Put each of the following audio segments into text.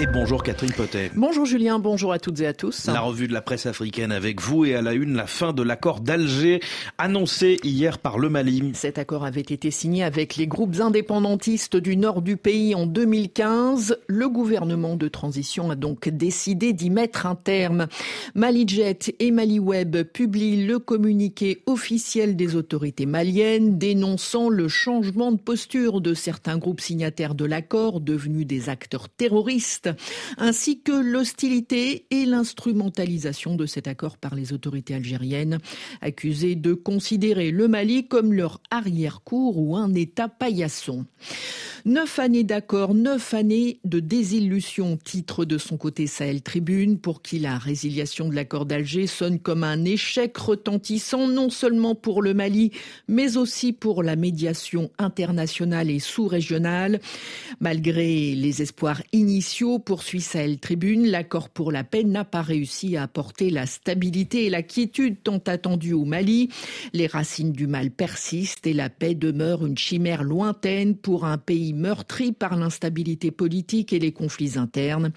Et bonjour Catherine Potet. Bonjour Julien, bonjour à toutes et à tous. La revue de la presse africaine avec vous et à la une la fin de l'accord d'Alger annoncé hier par le Mali. Cet accord avait été signé avec les groupes indépendantistes du nord du pays en 2015. Le gouvernement de transition a donc décidé d'y mettre un terme. MaliJet et MaliWeb publient le communiqué officiel des autorités maliennes dénonçant le changement de posture de certains groupes signataires de l'accord devenus des acteurs terroristes ainsi que l'hostilité et l'instrumentalisation de cet accord par les autorités algériennes, accusées de considérer le Mali comme leur arrière-cour ou un État paillasson. Neuf années d'accord, neuf années de désillusion, titre de son côté Sahel Tribune, pour qui la résiliation de l'accord d'Alger sonne comme un échec retentissant, non seulement pour le Mali, mais aussi pour la médiation internationale et sous-régionale. Malgré les espoirs initiaux, poursuit Sahel Tribune, l'accord pour la paix n'a pas réussi à apporter la stabilité et la quiétude tant attendue au Mali. Les racines du mal persistent et la paix demeure une chimère lointaine pour un pays meurtri par l'instabilité politique et les conflits internes.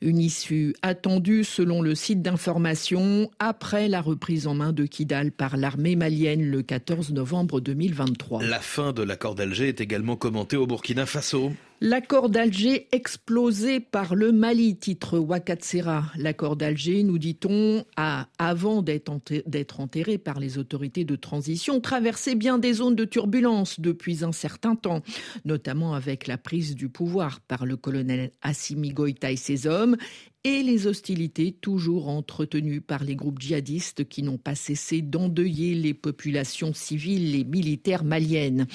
Une issue attendue selon le site d'information après la reprise en main de Kidal par l'armée malienne le 14 novembre 2023. La fin de l'accord d'Alger est également commentée au Burkina Faso. L'accord d'Alger explosé par le Mali, titre Wakatsera. L'accord d'Alger, nous dit-on, a, avant d'être enterré par les autorités de transition, traversé bien des zones de turbulence depuis un certain temps, notamment avec la prise du pouvoir par le colonel Assimi Goïta et ses hommes et les hostilités toujours entretenues par les groupes djihadistes qui n'ont pas cessé d'endeuiller les populations civiles et militaires maliennes.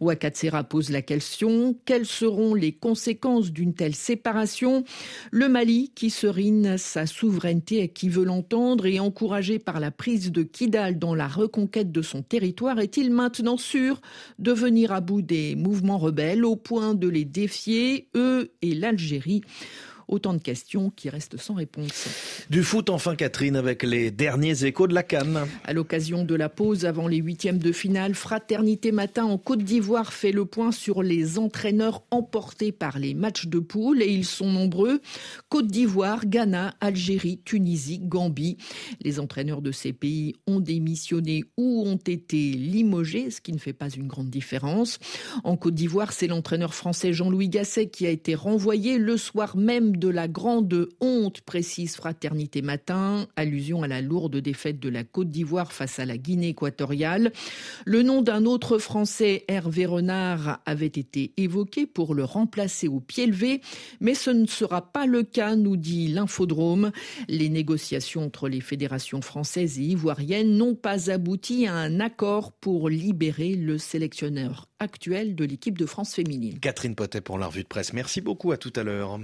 Wakatsera pose la question, quelles seront les conséquences d'une telle séparation? Le Mali, qui serine sa souveraineté et qui veut l'entendre et encouragé par la prise de Kidal dans la reconquête de son territoire, est-il maintenant sûr de venir à bout des mouvements rebelles au point de les défier, eux et l'Algérie? Autant de questions qui restent sans réponse. Du foot enfin Catherine avec les derniers échos de la Cannes. À l'occasion de la pause avant les huitièmes de finale, Fraternité Matin en Côte d'Ivoire fait le point sur les entraîneurs emportés par les matchs de poule et ils sont nombreux. Côte d'Ivoire, Ghana, Algérie, Tunisie, Gambie. Les entraîneurs de ces pays ont démissionné ou ont été limogés, ce qui ne fait pas une grande différence. En Côte d'Ivoire, c'est l'entraîneur français Jean-Louis Gasset qui a été renvoyé le soir même de la grande honte, précise Fraternité Matin, allusion à la lourde défaite de la Côte d'Ivoire face à la Guinée équatoriale. Le nom d'un autre Français, Hervé Renard, avait été évoqué pour le remplacer au pied levé, mais ce ne sera pas le cas, nous dit l'infodrome. Les négociations entre les fédérations françaises et ivoiriennes n'ont pas abouti à un accord pour libérer le sélectionneur actuel de l'équipe de France féminine. Catherine Potet pour la revue de presse. Merci beaucoup, à tout à l'heure.